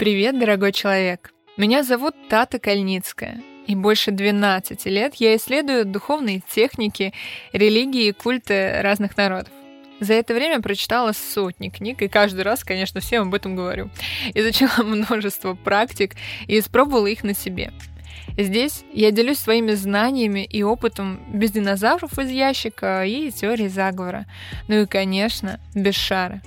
Привет, дорогой человек! Меня зовут Тата Кальницкая, и больше 12 лет я исследую духовные техники, религии и культы разных народов. За это время прочитала сотни книг, и каждый раз, конечно, всем об этом говорю. Изучила множество практик и испробовала их на себе. Здесь я делюсь своими знаниями и опытом без динозавров из ящика и теории заговора. Ну и, конечно, без шара.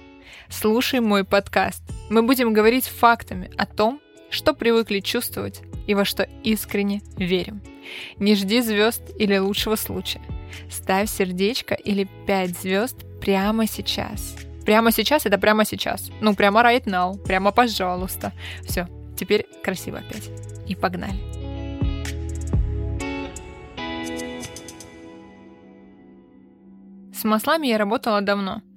Слушай мой подкаст. Мы будем говорить фактами о том, что привыкли чувствовать и во что искренне верим. Не жди звезд или лучшего случая. Ставь сердечко или 5 звезд прямо сейчас. Прямо сейчас это прямо сейчас. Ну, прямо right now. Прямо пожалуйста. Все, теперь красиво опять. И погнали. С маслами я работала давно –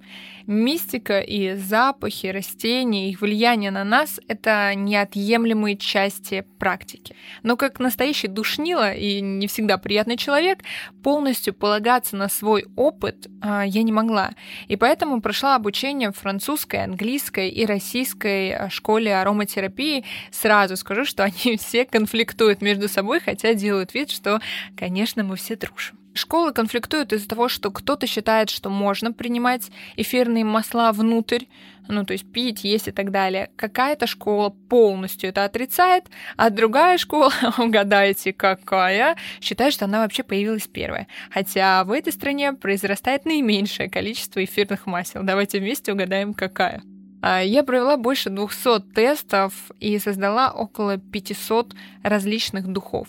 Мистика и запахи растений, их влияние на нас — это неотъемлемые части практики. Но как настоящий душнило и не всегда приятный человек, полностью полагаться на свой опыт а, я не могла. И поэтому прошла обучение в французской, английской и российской а, школе ароматерапии. Сразу скажу, что они все конфликтуют между собой, хотя делают вид, что, конечно, мы все дружим. Школы конфликтуют из-за того, что кто-то считает, что можно принимать эфирные масла внутрь, ну, то есть пить, есть и так далее. Какая-то школа полностью это отрицает, а другая школа, угадайте, какая, считает, что она вообще появилась первая. Хотя в этой стране произрастает наименьшее количество эфирных масел. Давайте вместе угадаем, какая. А, я провела больше 200 тестов и создала около 500 различных духов.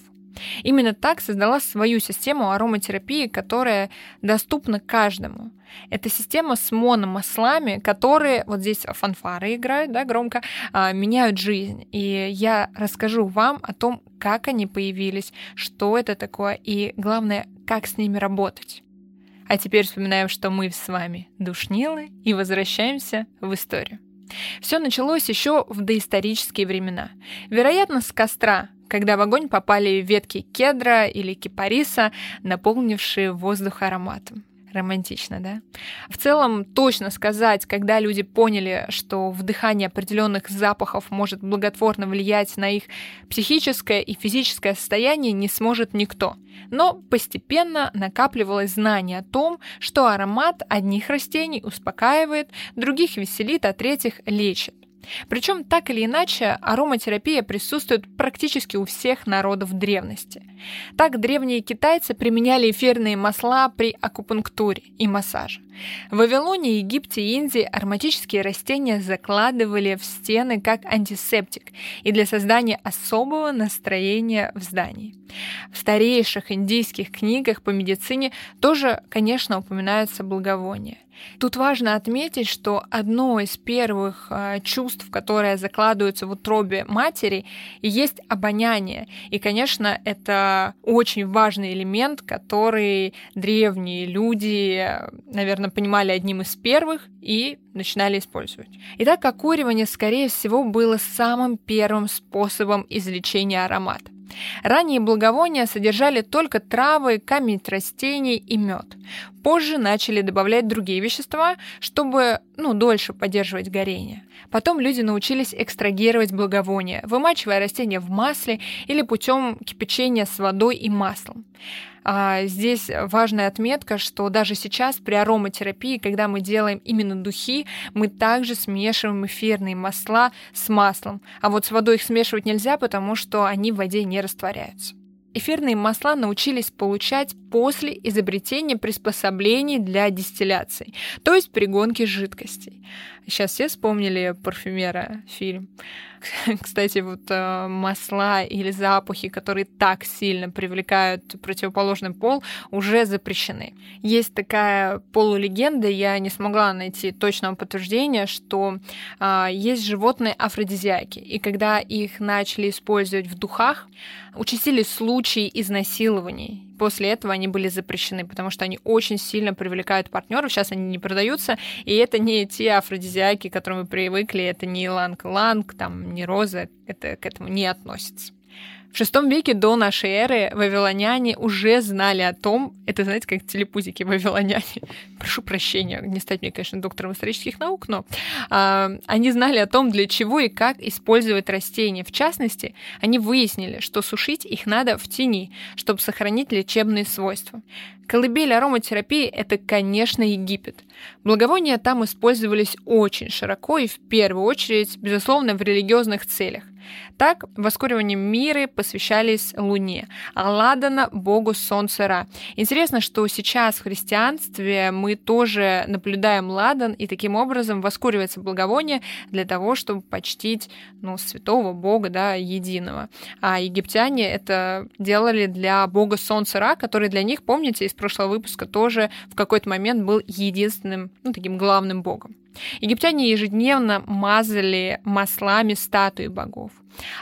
Именно так создала свою систему ароматерапии, которая доступна каждому. Это система с мономаслами, которые, вот здесь фанфары играют, да, громко, а, меняют жизнь. И я расскажу вам о том, как они появились, что это такое и, главное, как с ними работать. А теперь вспоминаем, что мы с вами душнилы и возвращаемся в историю. Все началось еще в доисторические времена. Вероятно, с костра, когда в огонь попали ветки кедра или кипариса, наполнившие воздух ароматом. Романтично, да? В целом, точно сказать, когда люди поняли, что вдыхание определенных запахов может благотворно влиять на их психическое и физическое состояние, не сможет никто. Но постепенно накапливалось знание о том, что аромат одних растений успокаивает, других веселит, а третьих лечит. Причем так или иначе ароматерапия присутствует практически у всех народов древности. Так древние китайцы применяли эфирные масла при акупунктуре и массаже. В Вавилоне, Египте и Индии ароматические растения закладывали в стены как антисептик и для создания особого настроения в здании. В старейших индийских книгах по медицине тоже, конечно, упоминаются благовония. Тут важно отметить, что одно из первых э, чувств, которое закладывается в утробе матери, есть обоняние. И, конечно, это очень важный элемент, который древние люди, наверное, понимали одним из первых и начинали использовать. Итак, окуривание, скорее всего, было самым первым способом излечения аромата. Ранние благовония содержали только травы, камень растений и мед. Позже начали добавлять другие вещества, чтобы ну, дольше поддерживать горение. Потом люди научились экстрагировать благовония, вымачивая растения в масле или путем кипячения с водой и маслом. А здесь важная отметка, что даже сейчас при ароматерапии, когда мы делаем именно духи, мы также смешиваем эфирные масла с маслом. А вот с водой их смешивать нельзя, потому что они в воде не растворяются. Эфирные масла научились получать после изобретения приспособлений для дистилляции, то есть пригонки жидкостей. Сейчас все вспомнили парфюмера фильм. Кстати, вот э, масла или запахи, которые так сильно привлекают противоположный пол, уже запрещены. Есть такая полулегенда, я не смогла найти точного подтверждения, что э, есть животные афродизиаки, и когда их начали использовать в духах, участились случаи изнасилований После этого они были запрещены, потому что они очень сильно привлекают партнеров. Сейчас они не продаются, и это не те афродизиаки, к которым мы привыкли, это не иланг-иланг, там, не роза, это к этому не относится. В VI веке до нашей эры вавилоняне уже знали о том, это, знаете, как телепузики вавилоняне, прошу прощения, не стать мне, конечно, доктором исторических наук, но э, они знали о том, для чего и как использовать растения. В частности, они выяснили, что сушить их надо в тени, чтобы сохранить лечебные свойства. Колыбель ароматерапии – это, конечно, Египет. Благовония там использовались очень широко и в первую очередь, безусловно, в религиозных целях. Так, воскуриванием миры посвящались Луне, а Ладана – богу Солнца Ра. Интересно, что сейчас в христианстве мы тоже наблюдаем Ладан, и таким образом воскуривается благовоние для того, чтобы почтить ну, святого бога, да, единого. А египтяне это делали для бога Солнца Ра, который для них, помните, из прошлого выпуска тоже в какой-то момент был единственным, ну, таким главным богом. Египтяне ежедневно мазали маслами статуи богов.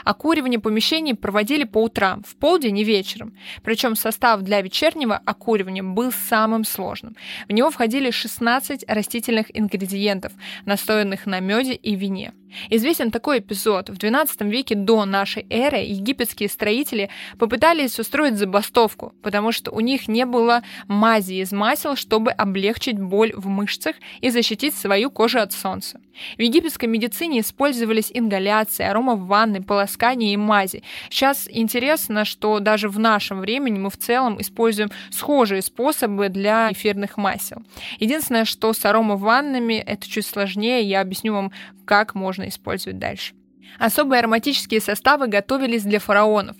Окуривание помещений проводили по утрам, в полдень и вечером. Причем состав для вечернего окуривания был самым сложным. В него входили 16 растительных ингредиентов, настоянных на меде и вине. Известен такой эпизод. В XII веке до нашей эры египетские строители попытались устроить забастовку, потому что у них не было мази из масел, чтобы облегчить боль в мышцах и защитить свою кожу от солнца. В египетской медицине использовались ингаляции, арома ванны, полоскание и мази. Сейчас интересно, что даже в нашем времени мы в целом используем схожие способы для эфирных масел. Единственное, что с аромаваннами это чуть сложнее, я объясню вам, как можно использовать дальше. Особые ароматические составы готовились для фараонов.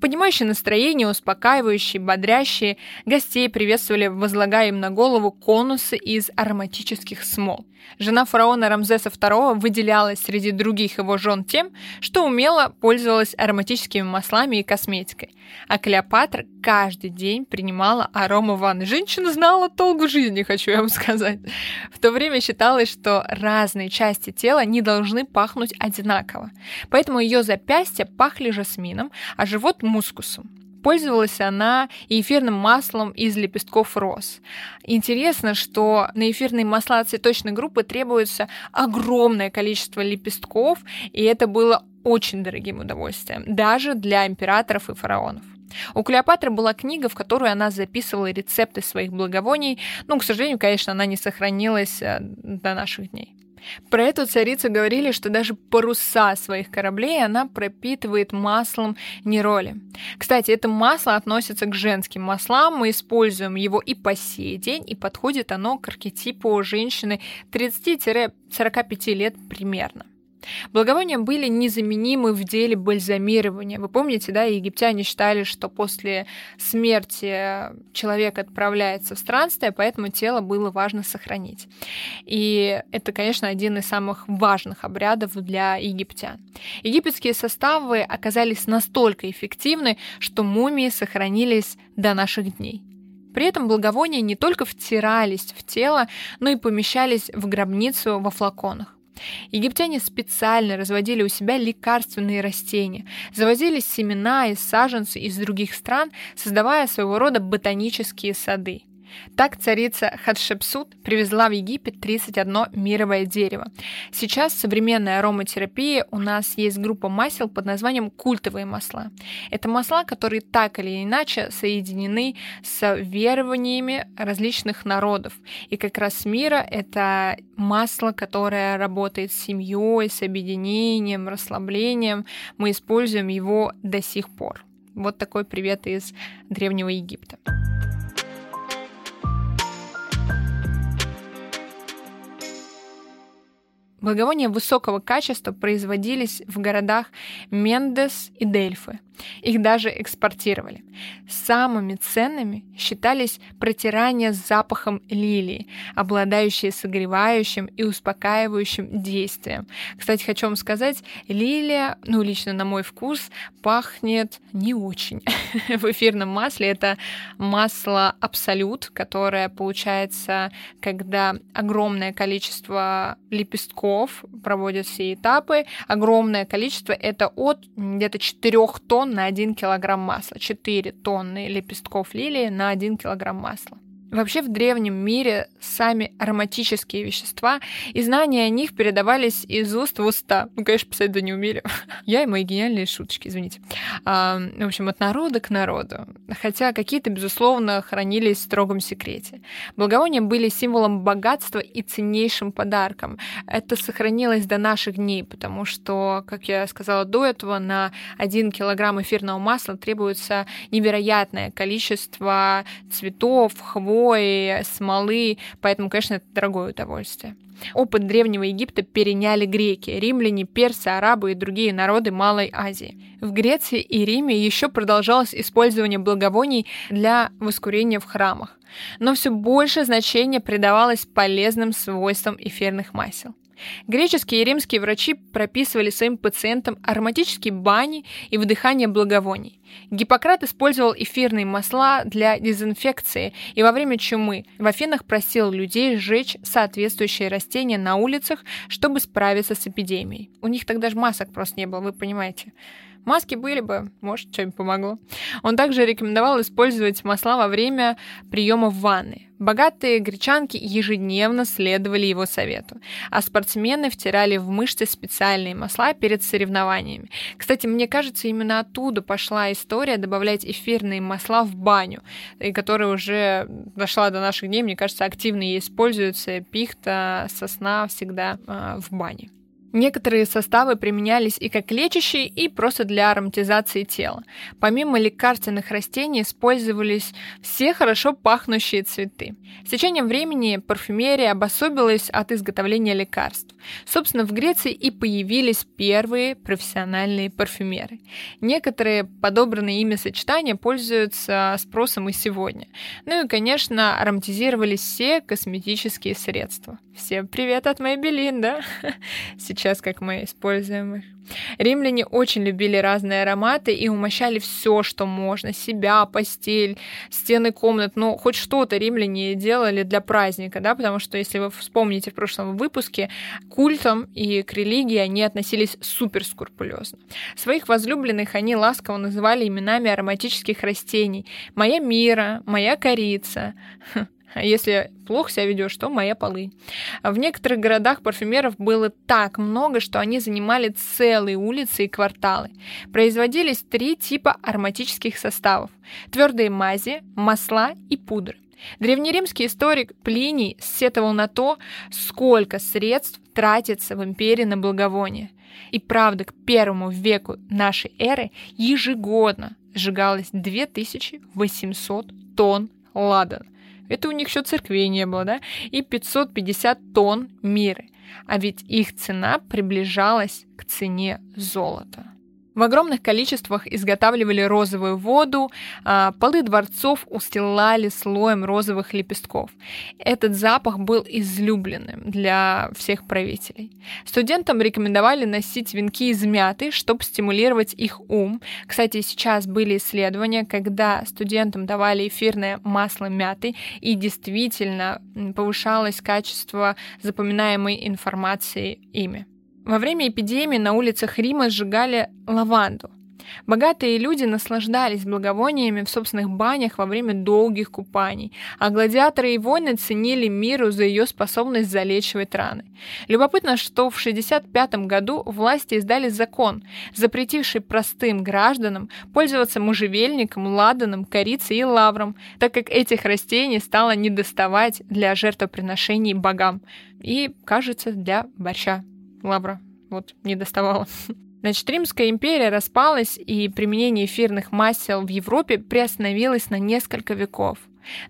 Поднимающие настроение, успокаивающие, бодрящие, гостей приветствовали, возлагая им на голову конусы из ароматических смол. Жена фараона Рамзеса II выделялась среди других его жен тем, что умело пользовалась ароматическими маслами и косметикой. А Клеопатра каждый день принимала арома ванны. Женщина знала толку жизни, хочу я вам сказать. В то время считалось, что разные части тела не должны пахнуть одинаково. Поэтому ее запястья пахли жасмином, а живот мускусом. Пользовалась она эфирным маслом из лепестков роз. Интересно, что на эфирные масла цветочной группы требуется огромное количество лепестков, и это было очень дорогим удовольствием, даже для императоров и фараонов. У Клеопатры была книга, в которую она записывала рецепты своих благовоний, но, к сожалению, конечно, она не сохранилась э, до наших дней. Про эту царицу говорили, что даже паруса своих кораблей она пропитывает маслом нероли. Кстати, это масло относится к женским маслам, мы используем его и по сей день, и подходит оно к архетипу женщины 30-45 лет примерно. Благовония были незаменимы в деле бальзамирования. Вы помните, да, египтяне считали, что после смерти человек отправляется в странствие, поэтому тело было важно сохранить. И это, конечно, один из самых важных обрядов для египтян. Египетские составы оказались настолько эффективны, что мумии сохранились до наших дней. При этом благовония не только втирались в тело, но и помещались в гробницу во флаконах. Египтяне специально разводили у себя лекарственные растения, завозили семена и саженцы из других стран, создавая своего рода ботанические сады. Так царица Хатшепсут привезла в Египет 31 мировое дерево. Сейчас в современной ароматерапии у нас есть группа масел под названием культовые масла. Это масла, которые так или иначе соединены с верованиями различных народов. И как раз мира это масло, которое работает с семьей, с объединением, расслаблением. Мы используем его до сих пор. Вот такой привет из Древнего Египта. Благовония высокого качества производились в городах Мендес и Дельфы. Их даже экспортировали. Самыми ценными считались протирания с запахом лилии, обладающие согревающим и успокаивающим действием. Кстати, хочу вам сказать, лилия, ну, лично на мой вкус, пахнет не очень. В эфирном масле это масло Абсолют, которое получается, когда огромное количество лепестков проводят все этапы, огромное количество, это от где-то 4 тонн на 1 килограмм масла, 4 тонны лепестков лилии на 1 килограмм масла. Вообще в древнем мире сами ароматические вещества и знания о них передавались из уст в уста. Ну, конечно, писать да не умели. Я и мои гениальные шуточки, извините. А, в общем, от народа к народу. Хотя какие-то, безусловно, хранились в строгом секрете. Благовония были символом богатства и ценнейшим подарком. Это сохранилось до наших дней, потому что, как я сказала до этого, на 1 килограмм эфирного масла требуется невероятное количество цветов, хвост, хвои, смолы, поэтому, конечно, это дорогое удовольствие. Опыт Древнего Египта переняли греки, римляне, персы, арабы и другие народы Малой Азии. В Греции и Риме еще продолжалось использование благовоний для воскурения в храмах, но все больше значения придавалось полезным свойствам эфирных масел. Греческие и римские врачи прописывали своим пациентам ароматические бани и вдыхание благовоний. Гиппократ использовал эфирные масла для дезинфекции и во время чумы в Афинах просил людей сжечь соответствующие растения на улицах, чтобы справиться с эпидемией. У них тогда же масок просто не было, вы понимаете. Маски были бы, может, что-нибудь помогло. Он также рекомендовал использовать масла во время приема в ванны. Богатые гречанки ежедневно следовали его совету, а спортсмены втирали в мышцы специальные масла перед соревнованиями. Кстати, мне кажется, именно оттуда пошла история добавлять эфирные масла в баню, и которая уже дошла до наших дней, мне кажется, активно ей используется пихта, сосна всегда э, в бане. Некоторые составы применялись и как лечащие, и просто для ароматизации тела. Помимо лекарственных растений использовались все хорошо пахнущие цветы. С течением времени парфюмерия обособилась от изготовления лекарств. Собственно, в Греции и появились первые профессиональные парфюмеры. Некоторые подобранные ими сочетания пользуются спросом и сегодня. Ну и, конечно, ароматизировались все косметические средства. Всем привет от Maybelline, да? Сейчас как мы используем их. Римляне очень любили разные ароматы и умощали все, что можно. Себя, постель, стены комнат. Но хоть что-то римляне делали для праздника, да, потому что, если вы вспомните в прошлом выпуске, к культам и к религии они относились супер скрупулезно. Своих возлюбленных они ласково называли именами ароматических растений. «Моя мира», «Моя корица». Если плохо себя ведешь, то моя полы. В некоторых городах парфюмеров было так много, что они занимали целые улицы и кварталы. Производились три типа ароматических составов. Твердые мази, масла и пудры. Древнеримский историк Плиний сетовал на то, сколько средств тратится в империи на благовония. И правда, к первому веку нашей эры ежегодно сжигалось 2800 тонн ладана. Это у них еще церквей не было, да? И 550 тонн миры. А ведь их цена приближалась к цене золота. В огромных количествах изготавливали розовую воду, а полы дворцов устилали слоем розовых лепестков. Этот запах был излюбленным для всех правителей. Студентам рекомендовали носить венки из мяты, чтобы стимулировать их ум. Кстати, сейчас были исследования, когда студентам давали эфирное масло мяты, и действительно повышалось качество запоминаемой информации ими. Во время эпидемии на улицах Рима сжигали лаванду. Богатые люди наслаждались благовониями в собственных банях во время долгих купаний, а гладиаторы и воины ценили миру за ее способность залечивать раны. Любопытно, что в 65 году власти издали закон, запретивший простым гражданам пользоваться можжевельником, ладаном, корицей и лавром, так как этих растений стало недоставать для жертвоприношений богам и, кажется, для борща. Лавра вот не доставала. Значит, Римская империя распалась, и применение эфирных масел в Европе приостановилось на несколько веков.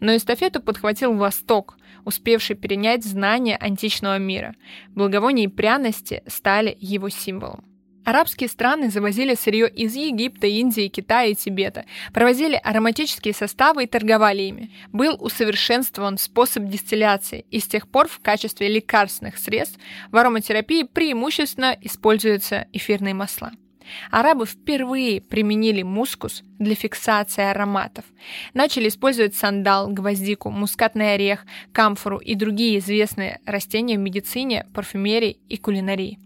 Но эстафету подхватил Восток, успевший перенять знания античного мира. Благовония и пряности стали его символом. Арабские страны завозили сырье из Египта, Индии, Китая и Тибета, провозили ароматические составы и торговали ими. Был усовершенствован способ дистилляции, и с тех пор в качестве лекарственных средств в ароматерапии преимущественно используются эфирные масла. Арабы впервые применили мускус для фиксации ароматов. Начали использовать сандал, гвоздику, мускатный орех, камфору и другие известные растения в медицине, парфюмерии и кулинарии.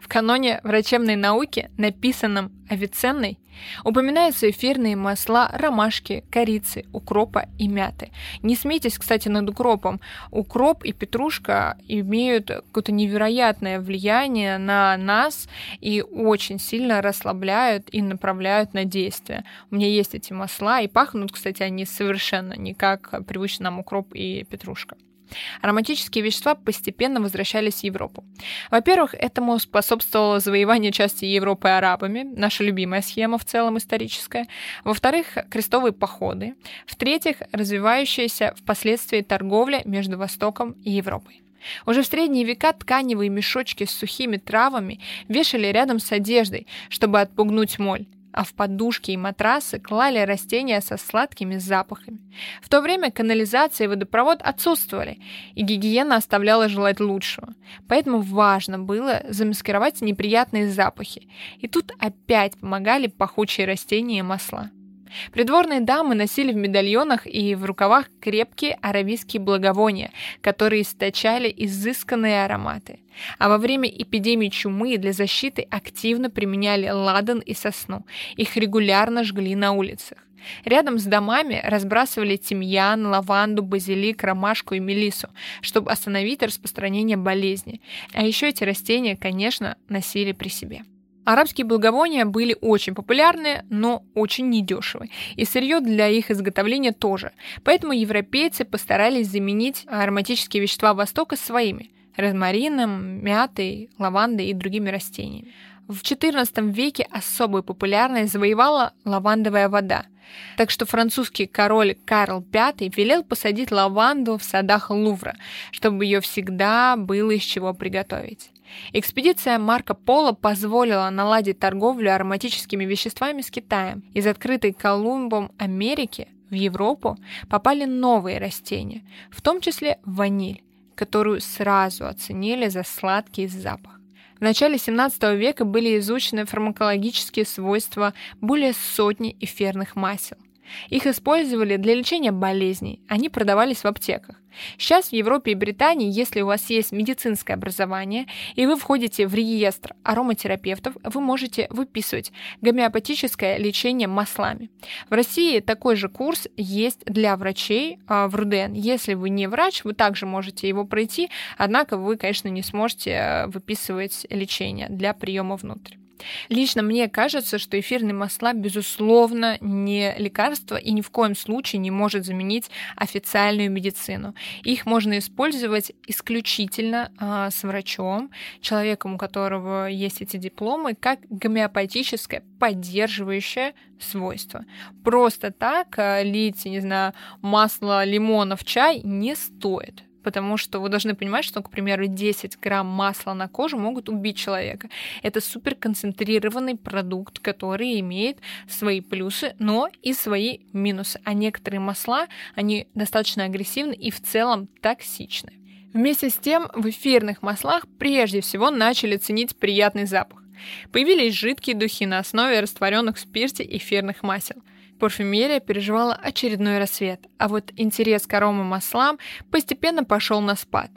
В каноне врачебной науки, написанном Авиценной, упоминаются эфирные масла ромашки, корицы, укропа и мяты. Не смейтесь, кстати, над укропом. Укроп и петрушка имеют какое-то невероятное влияние на нас и очень сильно расслабляют и направляют на действие. У меня есть эти масла, и пахнут, кстати, они совершенно не как привычный нам укроп и петрушка. Ароматические вещества постепенно возвращались в Европу. Во-первых, этому способствовало завоевание части Европы арабами, наша любимая схема в целом историческая. Во-вторых, крестовые походы. В-третьих, развивающаяся впоследствии торговля между Востоком и Европой. Уже в средние века тканевые мешочки с сухими травами вешали рядом с одеждой, чтобы отпугнуть моль а в подушки и матрасы клали растения со сладкими запахами. В то время канализация и водопровод отсутствовали, и гигиена оставляла желать лучшего. Поэтому важно было замаскировать неприятные запахи. И тут опять помогали пахучие растения и масла. Придворные дамы носили в медальонах и в рукавах крепкие аравийские благовония, которые источали изысканные ароматы. А во время эпидемии чумы для защиты активно применяли ладан и сосну. Их регулярно жгли на улицах. Рядом с домами разбрасывали тимьян, лаванду, базилик, ромашку и мелису, чтобы остановить распространение болезни. А еще эти растения, конечно, носили при себе. Арабские благовония были очень популярны, но очень недешевы. И сырье для их изготовления тоже. Поэтому европейцы постарались заменить ароматические вещества Востока своими – розмарином, мятой, лавандой и другими растениями. В XIV веке особую популярность завоевала лавандовая вода. Так что французский король Карл V велел посадить лаванду в садах Лувра, чтобы ее всегда было из чего приготовить. Экспедиция Марко Поло позволила наладить торговлю ароматическими веществами с Китаем. Из открытой Колумбом Америки в Европу попали новые растения, в том числе ваниль, которую сразу оценили за сладкий запах. В начале 17 века были изучены фармакологические свойства более сотни эфирных масел. Их использовали для лечения болезней, они продавались в аптеках. Сейчас в Европе и Британии, если у вас есть медицинское образование, и вы входите в реестр ароматерапевтов, вы можете выписывать гомеопатическое лечение маслами. В России такой же курс есть для врачей а, в РУДН. Если вы не врач, вы также можете его пройти, однако вы, конечно, не сможете э, выписывать лечение для приема внутрь. Лично мне кажется, что эфирные масла, безусловно, не лекарство и ни в коем случае не может заменить официальную медицину. Их можно использовать исключительно э, с врачом, человеком, у которого есть эти дипломы, как гомеопатическое поддерживающее свойство. Просто так э, лить, не знаю, масло лимона в чай не стоит потому что вы должны понимать, что, к примеру, 10 грамм масла на кожу могут убить человека. Это суперконцентрированный продукт, который имеет свои плюсы, но и свои минусы. А некоторые масла, они достаточно агрессивны и в целом токсичны. Вместе с тем, в эфирных маслах прежде всего начали ценить приятный запах. Появились жидкие духи на основе растворенных в спирте эфирных масел – Парфюмерия переживала очередной рассвет, а вот интерес к аромам маслам постепенно пошел на спад.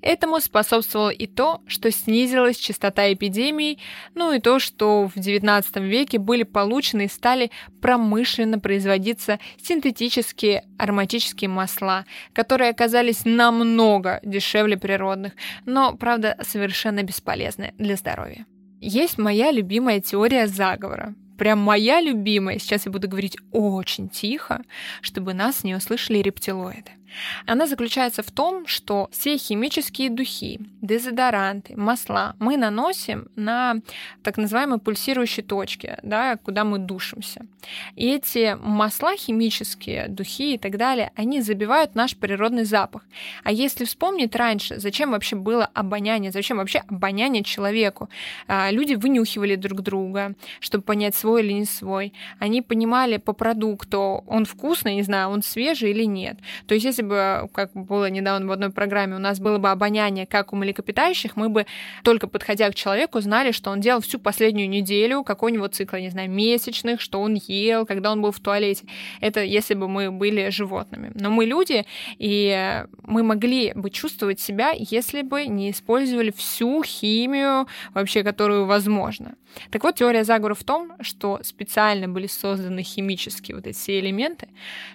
Этому способствовало и то, что снизилась частота эпидемий, ну и то, что в XIX веке были получены и стали промышленно производиться синтетические ароматические масла, которые оказались намного дешевле природных, но, правда, совершенно бесполезны для здоровья. Есть моя любимая теория заговора, прям моя любимая, сейчас я буду говорить очень тихо, чтобы нас не услышали рептилоиды. Она заключается в том, что все химические духи, дезодоранты, масла мы наносим на так называемые пульсирующие точки, да, куда мы душимся. И эти масла химические, духи и так далее, они забивают наш природный запах. А если вспомнить раньше, зачем вообще было обоняние, зачем вообще обоняние человеку? А, люди вынюхивали друг друга, чтобы понять, свой или не свой. Они понимали по продукту, он вкусный, не знаю, он свежий или нет. То есть, если бы, как было недавно в одной программе, у нас было бы обоняние, как у млекопитающих, мы бы только подходя к человеку знали, что он делал всю последнюю неделю, какой у него цикл, не знаю, месячных, что он ел, когда он был в туалете. Это если бы мы были животными. Но мы люди, и мы могли бы чувствовать себя, если бы не использовали всю химию вообще, которую возможно. Так вот, теория заговора в том, что специально были созданы химические вот эти элементы,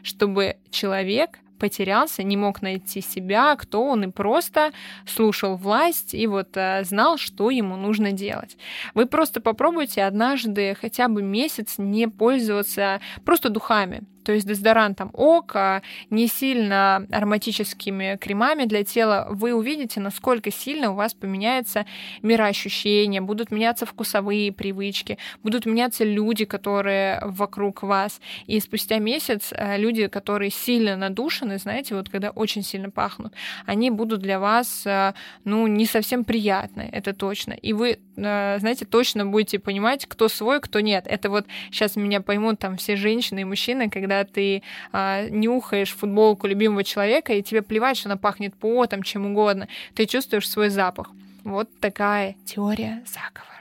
чтобы человек потерялся, не мог найти себя, кто он, и просто слушал власть и вот э, знал, что ему нужно делать. Вы просто попробуйте однажды хотя бы месяц не пользоваться просто духами то есть дезодорантом ока, не сильно ароматическими кремами для тела, вы увидите, насколько сильно у вас поменяется мироощущение, будут меняться вкусовые привычки, будут меняться люди, которые вокруг вас. И спустя месяц э, люди, которые сильно надушены, знаете, вот когда очень сильно пахнут, они будут для вас, э, ну, не совсем приятны, это точно. И вы, э, знаете, точно будете понимать, кто свой, кто нет. Это вот сейчас меня поймут там все женщины и мужчины, когда когда ты а, нюхаешь футболку любимого человека, и тебе плевать, что она пахнет потом, чем угодно, ты чувствуешь свой запах. Вот такая теория заговора.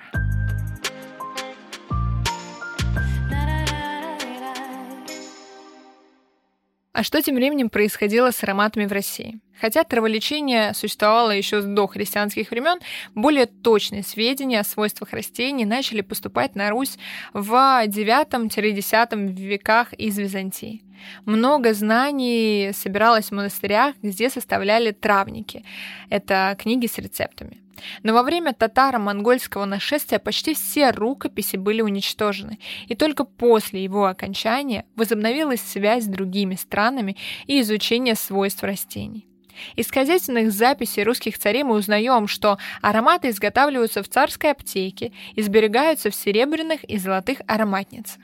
А что тем временем происходило с ароматами в России? Хотя траволечение существовало еще до христианских времен, более точные сведения о свойствах растений начали поступать на Русь в IX-X веках из Византии. Много знаний собиралось в монастырях, где составляли травники. Это книги с рецептами. Но во время татаро-монгольского нашествия почти все рукописи были уничтожены, и только после его окончания возобновилась связь с другими странами и изучение свойств растений. Из казательных записей русских царей мы узнаем, что ароматы изготавливаются в царской аптеке и сберегаются в серебряных и золотых ароматницах.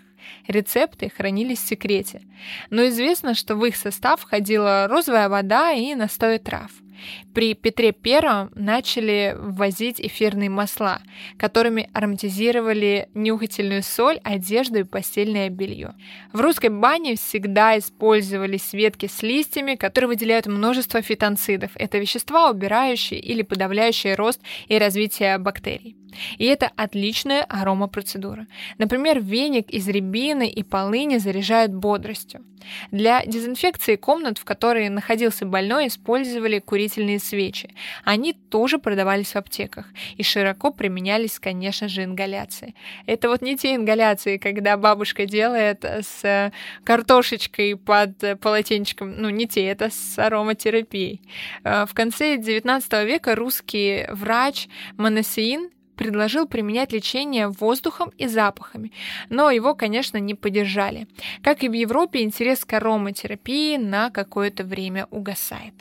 Рецепты хранились в секрете, но известно, что в их состав входила розовая вода и настой трав – при Петре I начали ввозить эфирные масла, которыми ароматизировали нюхательную соль, одежду и постельное белье. В русской бане всегда использовались ветки с листьями, которые выделяют множество фитонцидов. Это вещества, убирающие или подавляющие рост и развитие бактерий. И это отличная аромапроцедура. Например, веник из рябины и полыни заряжают бодростью. Для дезинфекции комнат, в которой находился больной, использовали курительные свечи. Они тоже продавались в аптеках и широко применялись, конечно же, ингаляции. Это вот не те ингаляции, когда бабушка делает с картошечкой под полотенчиком, ну не те, это с ароматерапией. Э, в конце XIX века русский врач Моносеин предложил применять лечение воздухом и запахами, но его, конечно, не поддержали. Как и в Европе, интерес к ароматерапии на какое-то время угасает.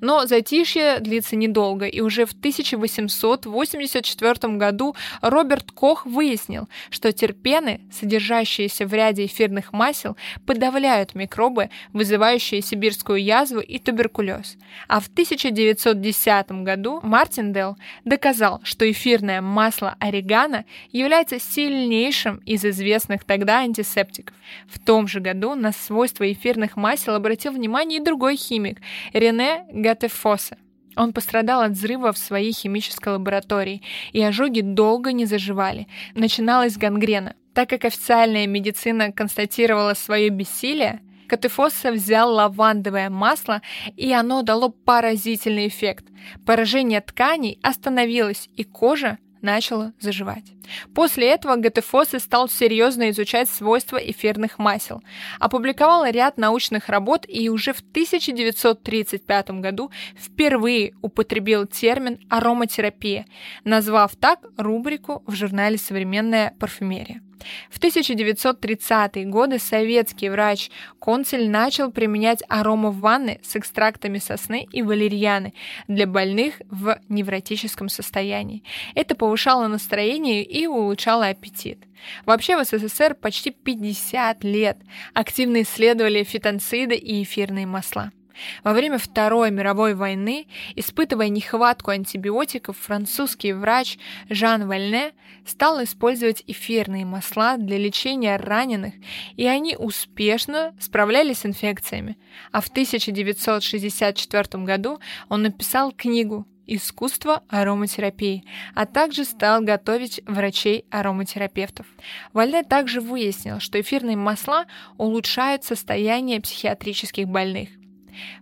Но затишье длится недолго, и уже в 1884 году Роберт Кох выяснил, что терпены, содержащиеся в ряде эфирных масел, подавляют микробы, вызывающие сибирскую язву и туберкулез. А в 1910 году Мартиндел доказал, что эфирное масло орегано является сильнейшим из известных тогда антисептиков. В том же году на свойства эфирных масел обратил внимание и другой химик Рене Гатефоса. Он пострадал от взрыва в своей химической лаборатории, и ожоги долго не заживали. Начиналась гангрена. Так как официальная медицина констатировала свое бессилие, Катефоса взял лавандовое масло, и оно дало поразительный эффект. Поражение тканей остановилось, и кожа начало заживать. После этого Гатефосе стал серьезно изучать свойства эфирных масел, опубликовал ряд научных работ и уже в 1935 году впервые употребил термин ароматерапия, назвав так рубрику в журнале «Современная парфюмерия». В 1930-е годы советский врач Концель начал применять арому в ванны с экстрактами сосны и валерьяны для больных в невротическом состоянии. Это повышало настроение и улучшало аппетит. Вообще в СССР почти 50 лет активно исследовали фитонциды и эфирные масла. Во время Второй мировой войны, испытывая нехватку антибиотиков, французский врач Жан Вальне стал использовать эфирные масла для лечения раненых, и они успешно справлялись с инфекциями. А в 1964 году он написал книгу искусство ароматерапии, а также стал готовить врачей-ароматерапевтов. Вальне также выяснил, что эфирные масла улучшают состояние психиатрических больных.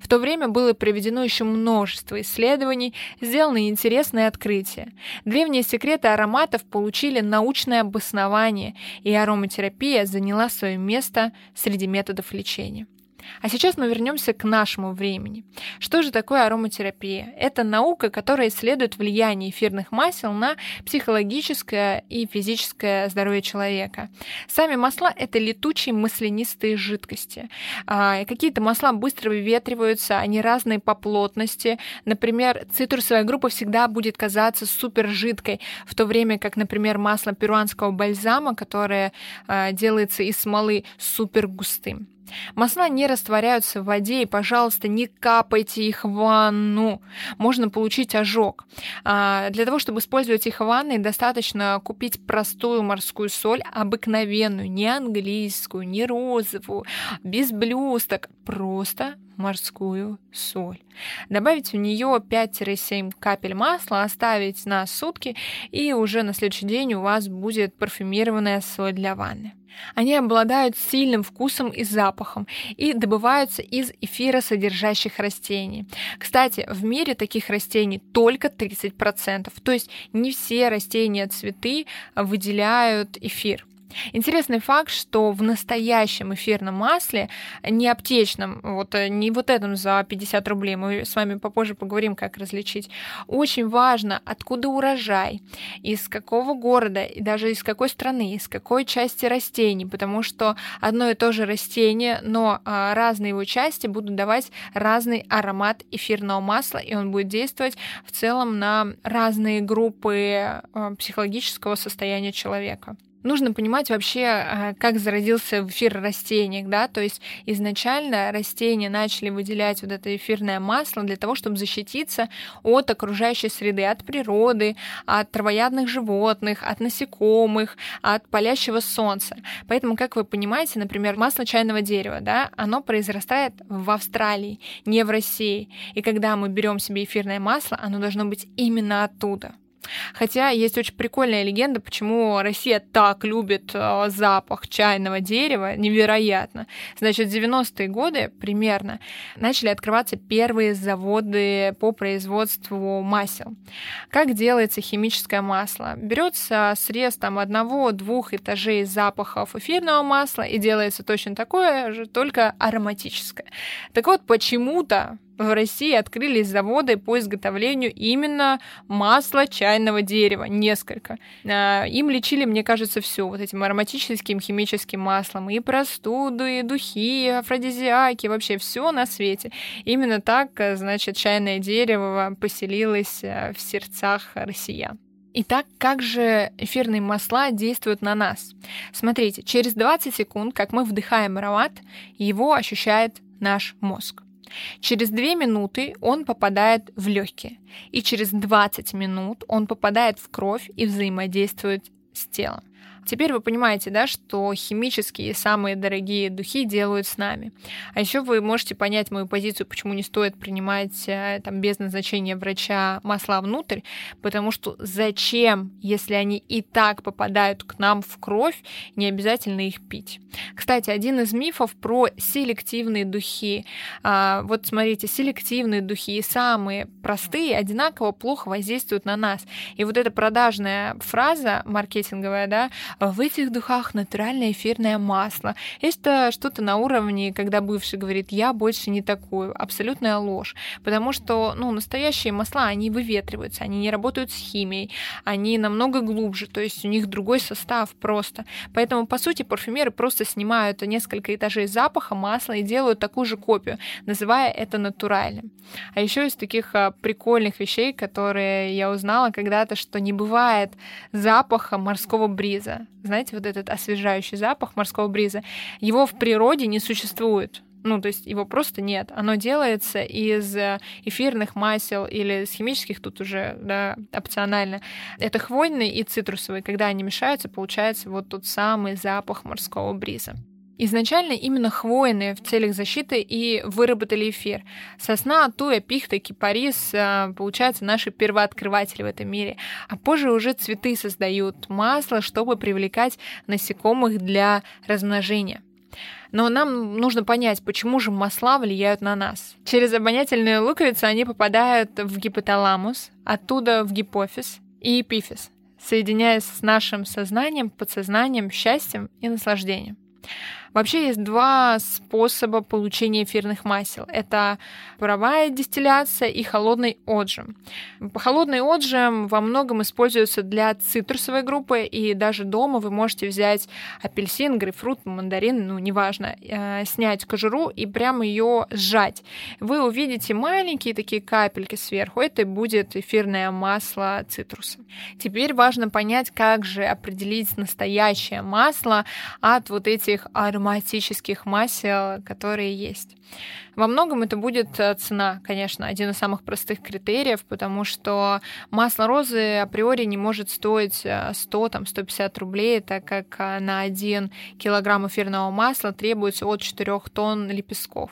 В то время было проведено еще множество исследований, сделаны интересные открытия. Древние секреты ароматов получили научное обоснование, и ароматерапия заняла свое место среди методов лечения. А сейчас мы вернемся к нашему времени. Что же такое ароматерапия? Это наука, которая исследует влияние эфирных масел на психологическое и физическое здоровье человека. Сами масла — это летучие маслянистые жидкости. А, какие-то масла быстро выветриваются, они разные по плотности. Например, цитрусовая группа всегда будет казаться супер жидкой, в то время как, например, масло перуанского бальзама, которое а, делается из смолы, супер густым. Масла не растворяются в воде, и, пожалуйста, не капайте их в ванну. Можно получить ожог. А, для того, чтобы использовать их в ванной, достаточно купить простую морскую соль, обыкновенную, не английскую, не розовую, без блесток, просто морскую соль. Добавить в нее 5-7 капель масла, оставить на сутки, и уже на следующий день у вас будет парфюмированная соль для ванны. Они обладают сильным вкусом и запахом и добываются из эфира содержащих растений. Кстати, в мире таких растений только 30%, то есть не все растения цветы выделяют эфир. Интересный факт, что в настоящем эфирном масле, не аптечном, вот э, не вот этом за 50 рублей, мы с вами попозже поговорим, как различить, очень важно, откуда урожай, из какого города, и даже из какой страны, из какой части растений, потому что одно и то же растение, но а, разные его части будут давать разный аромат эфирного масла, и он будет действовать в целом на разные группы э, психологического состояния человека нужно понимать вообще, а, как зародился эфир растений, да, то есть изначально растения начали выделять вот это эфирное масло для того, чтобы защититься от окружающей среды, от природы, от травоядных животных, от насекомых, от палящего солнца. Поэтому, как вы понимаете, например, масло чайного дерева, да, оно произрастает в Австралии, не в России. И когда мы берем себе эфирное масло, оно должно быть именно оттуда. Хотя есть очень прикольная легенда, почему Россия так любит э, запах чайного дерева, невероятно. Значит, в 90-е годы примерно начали открываться первые заводы по производству масел. Как делается химическое масло? Берется срез там одного-двух этажей запахов эфирного масла и делается точно такое же, только ароматическое. Так вот, почему-то в России открылись заводы по изготовлению именно масла чайного дерева, несколько. А, им лечили, мне кажется, все вот этим ароматическим химическим маслом, и простуду, и духи, и афродизиаки, вообще все на свете. Именно так, значит, чайное дерево поселилось э, в сердцах россиян. Итак, как же эфирные масла действуют на нас? Смотрите, через 20 секунд, как мы вдыхаем аромат, его ощущает наш мозг. Через 2 минуты он попадает в легкие, и через 20 минут он попадает в кровь и взаимодействует с телом. Теперь вы понимаете, да, что химические самые дорогие духи делают с нами. А еще вы можете понять мою позицию, почему не стоит принимать э, там, без назначения врача масла внутрь, потому что зачем, если они и так попадают к нам в кровь, не обязательно их пить. Кстати, один из мифов про селективные духи. А, вот смотрите, селективные духи самые простые одинаково плохо воздействуют на нас. И вот эта продажная фраза маркетинговая, да, в этих духах натуральное эфирное масло. Это что-то на уровне, когда бывший говорит, я больше не такую. Абсолютная ложь. Потому что, ну, настоящие масла, они выветриваются, они не работают с химией, они намного глубже, то есть у них другой состав просто. Поэтому, по сути, парфюмеры просто снимают несколько этажей запаха масла и делают такую же копию, называя это натуральным. А еще из таких а, прикольных вещей, которые я узнала когда-то, что не бывает запаха морского бриза знаете, вот этот освежающий запах морского бриза, его в природе не существует. Ну, то есть его просто нет. Оно делается из эфирных масел или с химических, тут уже, да, опционально. Это хвойный и цитрусовый. Когда они мешаются, получается вот тот самый запах морского бриза. Изначально именно хвойные в целях защиты и выработали эфир. Сосна, туя, пихта, кипарис, э, получается, наши первооткрыватели в этом мире. А позже уже цветы создают масло, чтобы привлекать насекомых для размножения. Но нам нужно понять, почему же масла влияют на нас. Через обонятельные луковицы они попадают в гипоталамус, оттуда в гипофиз и эпифиз, соединяясь с нашим сознанием, подсознанием, счастьем и наслаждением. Вообще есть два способа получения эфирных масел. Это паровая дистилляция и холодный отжим. Холодный отжим во многом используется для цитрусовой группы, и даже дома вы можете взять апельсин, грейпфрут, мандарин, ну, неважно, э, снять кожуру и прямо ее сжать. Вы увидите маленькие такие капельки сверху. Это будет эфирное масло цитруса. Теперь важно понять, как же определить настоящее масло от вот этих ароматов ароматических масел, которые есть. Во многом это будет э, цена, конечно, один из самых простых критериев, потому что масло розы априори не может стоить 100, э, там, 150 рублей, так как э, на 1 килограмм эфирного масла требуется от 4 тонн лепестков.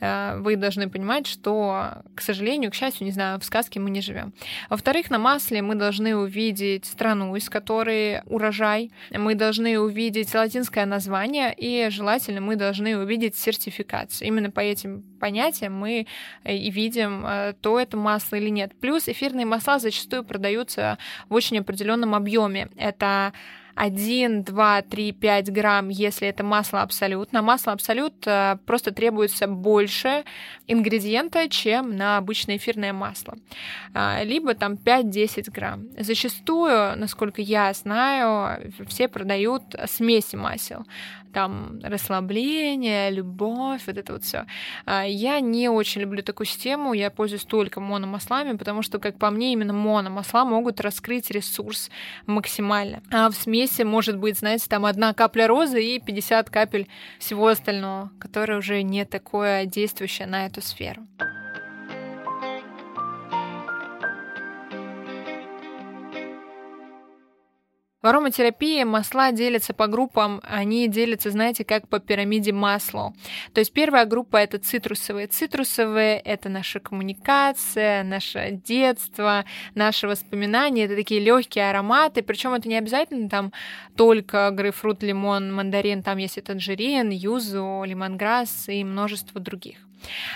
Вы должны понимать, что, к сожалению, к счастью, не знаю, в сказке мы не живем. Во-вторых, на масле мы должны увидеть страну, из которой урожай, мы должны увидеть латинское название, и желательно мы должны увидеть сертификацию. Именно по этим понятиям мы э, и видим, э, то это масло или нет. Плюс эфирные масла зачастую продаются в очень определенном объеме. Это 1, 2, 3, 5 грамм, если это масло абсолют. На масло абсолют э, просто требуется больше ингредиента, чем на обычное эфирное масло. А, либо там 5-10 грамм. Зачастую, насколько я знаю, все продают смеси масел там расслабление, любовь, вот это вот все. А, я не очень люблю такую систему, я пользуюсь только мономаслами, потому что, как по мне, именно мономасла могут раскрыть ресурс максимально. А в смеси может быть, знаете, там одна капля розы и 50 капель всего остального, которое уже не такое действующее на эту сферу. В ароматерапии масла делятся по группам, они делятся, знаете, как по пирамиде масла. То есть первая группа — это цитрусовые. Цитрусовые — это наша коммуникация, наше детство, наши воспоминания, это такие легкие ароматы, причем это не обязательно там только грейпфрут, лимон, мандарин, там есть и танжерин, юзу, лимонграсс и множество других.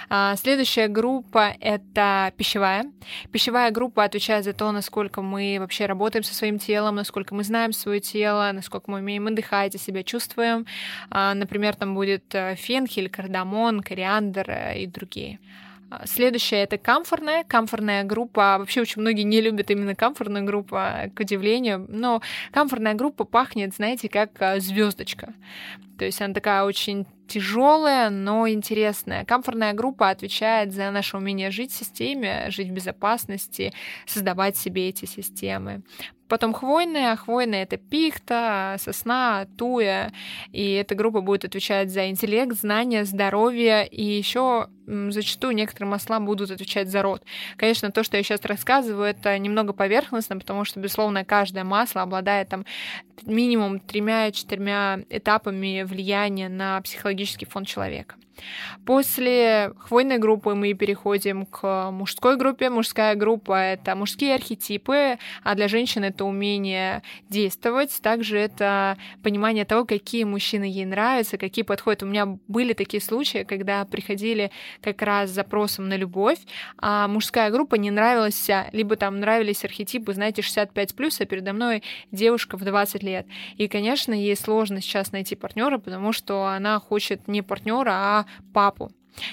А, следующая группа — это пищевая. Пищевая группа отвечает за то, насколько мы вообще работаем со своим телом, насколько мы знаем свое тело, насколько мы умеем отдыхать и себя чувствуем. А, например, там будет э, фенхель, кардамон, кориандр э, и другие. А, следующая это камфорная. Камфорная группа. Вообще очень многие не любят именно камфорную группу, к удивлению. Но камфорная группа пахнет, знаете, как звездочка. То есть она такая очень тяжелая, но интересная. Комфортная группа отвечает за наше умение жить в системе, жить в безопасности, создавать себе эти системы. Потом хвойная. Хвойная — это пихта, сосна, туя. И эта группа будет отвечать за интеллект, знания, здоровье. И еще зачастую некоторые масла будут отвечать за род. Конечно, то, что я сейчас рассказываю, это немного поверхностно, потому что, безусловно, каждое масло обладает там минимум тремя-четырьмя этапами влияния на психологический фон человека. После хвойной группы мы переходим к мужской группе. Мужская группа — это мужские архетипы, а для женщин это умение действовать. Также это понимание того, какие мужчины ей нравятся, какие подходят. У меня были такие случаи, когда приходили как раз с запросом на любовь, а мужская группа не нравилась. Либо там нравились архетипы, знаете, 65+, а передо мной девушка в 20 лет. И, конечно, ей сложно сейчас найти партнера, потому что она хочет не партнера, а папу.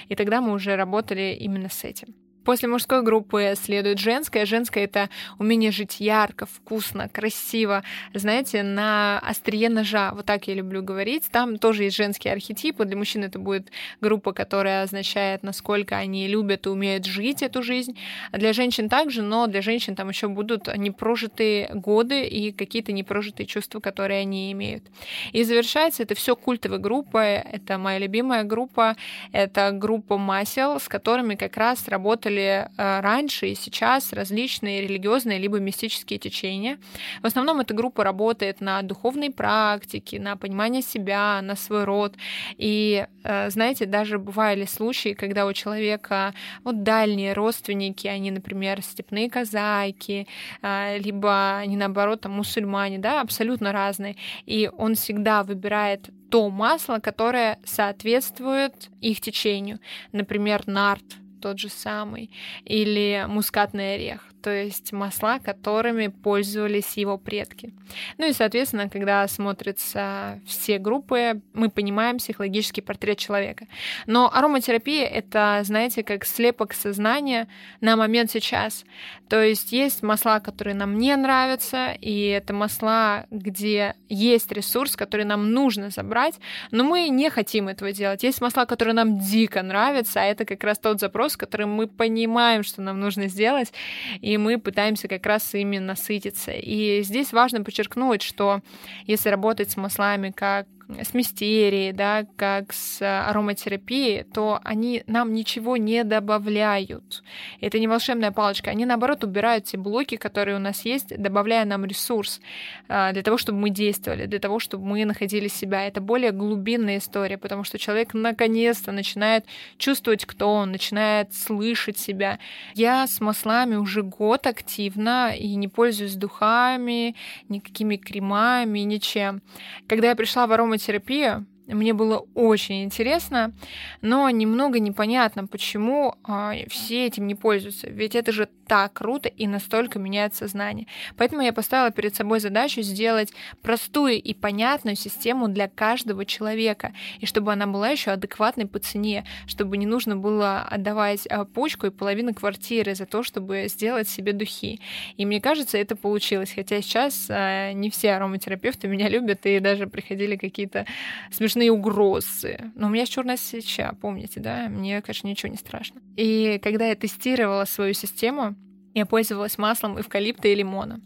И тогда мы уже работали именно с этим. После мужской группы следует женская. Женская — это умение жить ярко, вкусно, красиво. Знаете, на острие ножа. Вот так я люблю говорить. Там тоже есть женские архетипы. Для мужчин это будет группа, которая означает, насколько они любят и умеют жить эту жизнь. Для женщин также, но для женщин там еще будут непрожитые годы и какие-то непрожитые чувства, которые они имеют. И завершается это все культовой группой. Это моя любимая группа. Это группа масел, с которыми как раз работали работали э, раньше и сейчас различные религиозные либо мистические течения. В основном эта группа работает на духовной практике, на понимание себя, на свой род. И, э, знаете, даже бывали случаи, когда у человека вот дальние родственники, они, например, степные казаки, э, либо они, наоборот, там, мусульмане, да, абсолютно разные. И он всегда выбирает то масло, которое соответствует их течению. Например, нарт тот же самый, или мускатный орех то есть масла, которыми пользовались его предки. Ну и, соответственно, когда смотрятся все группы, мы понимаем психологический портрет человека. Но ароматерапия — это, знаете, как слепок сознания на момент сейчас. То есть есть масла, которые нам не нравятся, и это масла, где есть ресурс, который нам нужно забрать, но мы не хотим этого делать. Есть масла, которые нам дико нравятся, а это как раз тот запрос, который мы понимаем, что нам нужно сделать, и и мы пытаемся как раз ими насытиться. И здесь важно подчеркнуть, что если работать с маслами как с мистерией, да, как с ароматерапией, то они нам ничего не добавляют. Это не волшебная палочка. Они, наоборот, убирают те блоки, которые у нас есть, добавляя нам ресурс а, для того, чтобы мы действовали, для того, чтобы мы находили себя. Это более глубинная история, потому что человек наконец-то начинает чувствовать, кто он, начинает слышать себя. Я с маслами уже год активно и не пользуюсь духами, никакими кремами, ничем. Когда я пришла в ароматерапию, терапию. Мне было очень интересно, но немного непонятно, почему а, все этим не пользуются. Ведь это же так круто и настолько меняет сознание. Поэтому я поставила перед собой задачу сделать простую и понятную систему для каждого человека, и чтобы она была еще адекватной по цене, чтобы не нужно было отдавать а, почку и половину квартиры за то, чтобы сделать себе духи. И мне кажется, это получилось. Хотя сейчас а, не все ароматерапевты меня любят, и даже приходили какие-то смешные угрозы. Но у меня черная свеча, помните, да? Мне, конечно, ничего не страшно. И когда я тестировала свою систему, я пользовалась маслом эвкалипта и лимона.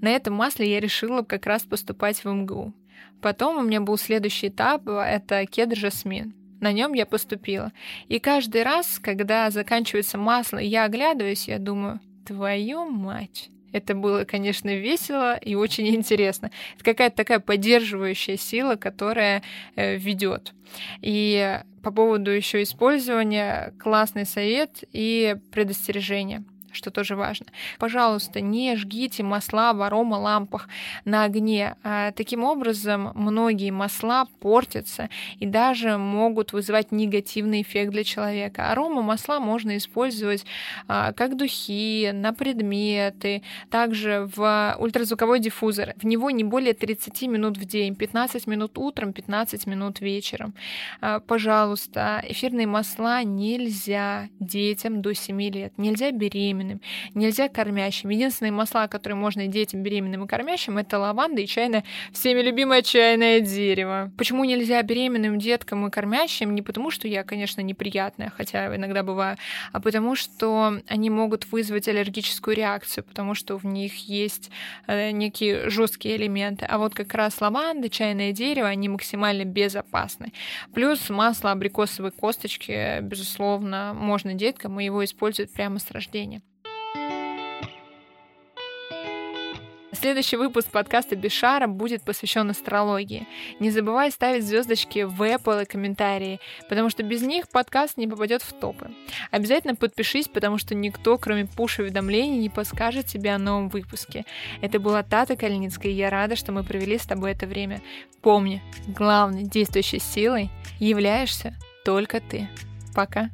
На этом масле я решила как раз поступать в МГУ. Потом у меня был следующий этап, это кедр жасмин. На нем я поступила. И каждый раз, когда заканчивается масло, я оглядываюсь, я думаю, твою мать, это было, конечно, весело и очень интересно. Это какая-то такая поддерживающая сила, которая э, ведет. И по поводу еще использования классный совет и предостережение что тоже важно. Пожалуйста, не жгите масла в аромалампах на огне. А, таким образом, многие масла портятся и даже могут вызывать негативный эффект для человека. Арома масла можно использовать а, как духи, на предметы, также в ультразвуковой диффузор. В него не более 30 минут в день, 15 минут утром, 15 минут вечером. А, пожалуйста, эфирные масла нельзя детям до 7 лет, нельзя беременным, беременным, нельзя кормящим. Единственные масла, которые можно детям беременным и кормящим, это лаванда и чайное, всеми любимое чайное дерево. Почему нельзя беременным деткам и кормящим? Не потому, что я, конечно, неприятная, хотя иногда бываю, а потому что они могут вызвать аллергическую реакцию, потому что в них есть э, некие жесткие элементы. А вот как раз лаванда, чайное дерево, они максимально безопасны. Плюс масло абрикосовой косточки, безусловно, можно деткам, и его используют прямо с рождения. Следующий выпуск подкаста Бишара будет посвящен астрологии. Не забывай ставить звездочки в Apple и комментарии, потому что без них подкаст не попадет в топы. Обязательно подпишись, потому что никто, кроме пуш-уведомлений, не подскажет тебе о новом выпуске. Это была Тата Кальницкая, и я рада, что мы провели с тобой это время. Помни, главной действующей силой являешься только ты. Пока.